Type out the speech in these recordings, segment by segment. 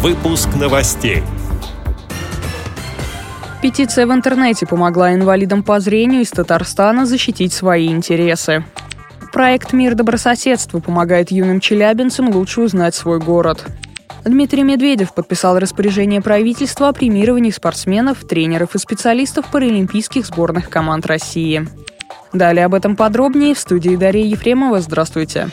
Выпуск новостей. Петиция в интернете помогла инвалидам по зрению из Татарстана защитить свои интересы. Проект «Мир добрососедства» помогает юным челябинцам лучше узнать свой город. Дмитрий Медведев подписал распоряжение правительства о премировании спортсменов, тренеров и специалистов паралимпийских сборных команд России. Далее об этом подробнее в студии Дарья Ефремова. Здравствуйте.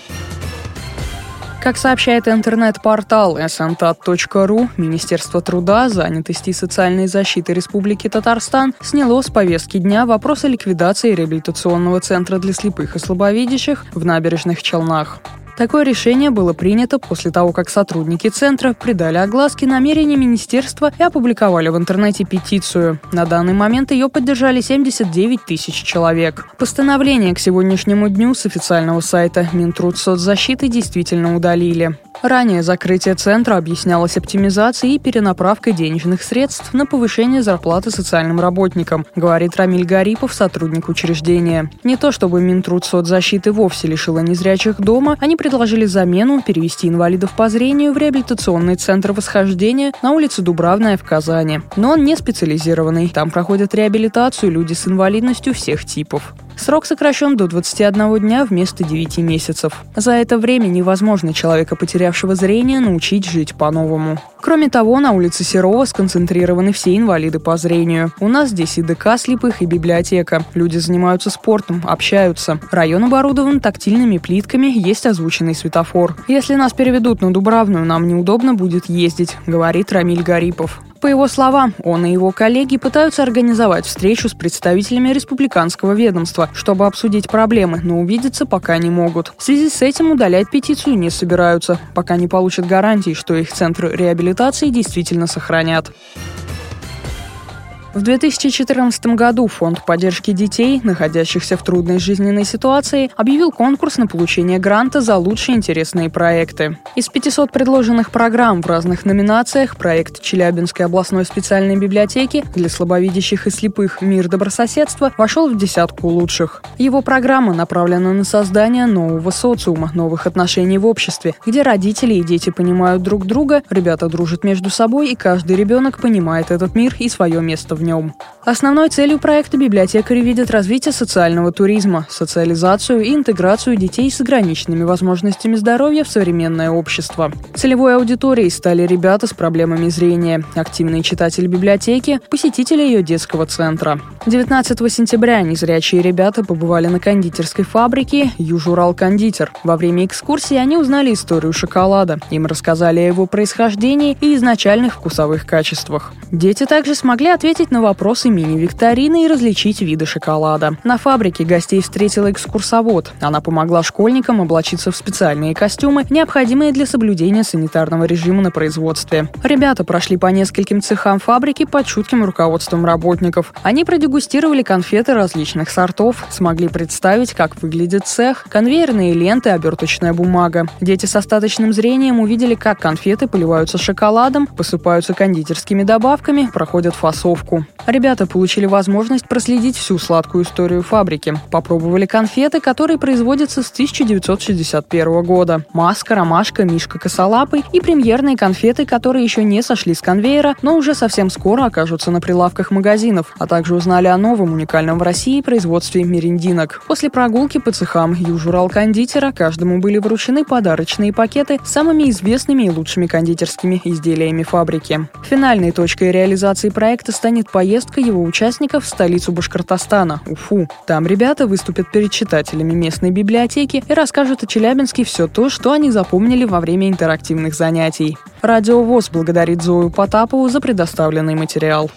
Как сообщает интернет-портал sntat.ru, Министерство труда, занятости и социальной защиты Республики Татарстан сняло с повестки дня вопрос о ликвидации реабилитационного центра для слепых и слабовидящих в набережных Челнах. Такое решение было принято после того, как сотрудники центра придали огласке намерения министерства и опубликовали в интернете петицию. На данный момент ее поддержали 79 тысяч человек. Постановление к сегодняшнему дню с официального сайта Минтрудсоцзащиты действительно удалили. Ранее закрытие центра объяснялось оптимизацией и перенаправкой денежных средств на повышение зарплаты социальным работникам, говорит Рамиль Гарипов, сотрудник учреждения. Не то чтобы Минтрудсоцзащиты вовсе лишила незрячих дома, они предложили замену перевести инвалидов по зрению в реабилитационный центр восхождения на улице Дубравная в Казани. Но он не специализированный. Там проходят реабилитацию люди с инвалидностью всех типов. Срок сокращен до 21 дня вместо 9 месяцев. За это время невозможно человека, потерявшего зрение, научить жить по-новому. Кроме того, на улице Серова сконцентрированы все инвалиды по зрению. У нас здесь и ДК слепых, и библиотека. Люди занимаются спортом, общаются. Район оборудован тактильными плитками, есть озвученный светофор. Если нас переведут на Дубравную, нам неудобно будет ездить, говорит Рамиль Гарипов. По его словам, он и его коллеги пытаются организовать встречу с представителями республиканского ведомства, чтобы обсудить проблемы, но увидеться пока не могут. В связи с этим удалять петицию не собираются, пока не получат гарантий, что их центры реабилитации действительно сохранят. В 2014 году Фонд поддержки детей, находящихся в трудной жизненной ситуации, объявил конкурс на получение гранта за лучшие интересные проекты. Из 500 предложенных программ в разных номинациях проект Челябинской областной специальной библиотеки для слабовидящих и слепых «Мир добрососедства» вошел в десятку лучших. Его программа направлена на создание нового социума, новых отношений в обществе, где родители и дети понимают друг друга, ребята дружат между собой, и каждый ребенок понимает этот мир и свое место в нем. Основной целью проекта библиотекари видят развитие социального туризма, социализацию и интеграцию детей с ограниченными возможностями здоровья в современное общество. Целевой аудиторией стали ребята с проблемами зрения, активные читатели библиотеки, посетители ее детского центра. 19 сентября незрячие ребята побывали на кондитерской фабрике «Южурал Кондитер». Во время экскурсии они узнали историю шоколада. Им рассказали о его происхождении и изначальных вкусовых качествах. Дети также смогли ответить на вопросы мини-викторины и различить виды шоколада. На фабрике гостей встретила экскурсовод. Она помогла школьникам облачиться в специальные костюмы, необходимые для соблюдения санитарного режима на производстве. Ребята прошли по нескольким цехам фабрики под чутким руководством работников. Они продегустировали конфеты различных сортов, смогли представить, как выглядит цех, конвейерные ленты, оберточная бумага. Дети с остаточным зрением увидели, как конфеты поливаются шоколадом, посыпаются кондитерскими добавками, проходят фасовку. Ребята получили возможность проследить всю сладкую историю фабрики. Попробовали конфеты, которые производятся с 1961 года. Маска, ромашка, мишка косолапый и премьерные конфеты, которые еще не сошли с конвейера, но уже совсем скоро окажутся на прилавках магазинов, а также узнали о новом уникальном в России производстве мерендинок. После прогулки по цехам Южурал-кондитера каждому были вручены подарочные пакеты с самыми известными и лучшими кондитерскими изделиями фабрики. Финальной точкой реализации проекта станет поездка его участников в столицу Башкортостана, Уфу. Там ребята выступят перед читателями местной библиотеки и расскажут о Челябинске все то, что они запомнили во время интерактивных занятий. Радио ВОЗ благодарит Зою Потапову за предоставленный материал.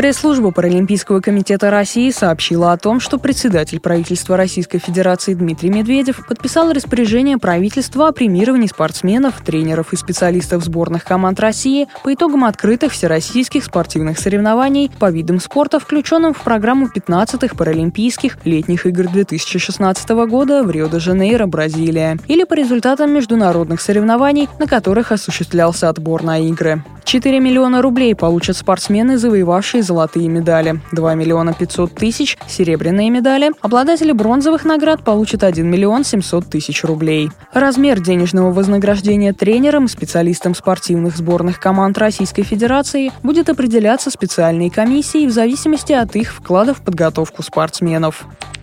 Пресс-служба Паралимпийского комитета России сообщила о том, что председатель правительства Российской Федерации Дмитрий Медведев подписал распоряжение правительства о премировании спортсменов, тренеров и специалистов сборных команд России по итогам открытых всероссийских спортивных соревнований по видам спорта, включенным в программу 15-х Паралимпийских летних игр 2016 года в Рио-де-Жанейро, Бразилия, или по результатам международных соревнований, на которых осуществлялся отбор на игры. 4 миллиона рублей получат спортсмены, завоевавшие золотые медали. 2 миллиона 500 тысяч – серебряные медали. Обладатели бронзовых наград получат 1 миллион 700 тысяч рублей. Размер денежного вознаграждения тренерам специалистам спортивных сборных команд Российской Федерации будет определяться специальной комиссией в зависимости от их вклада в подготовку спортсменов.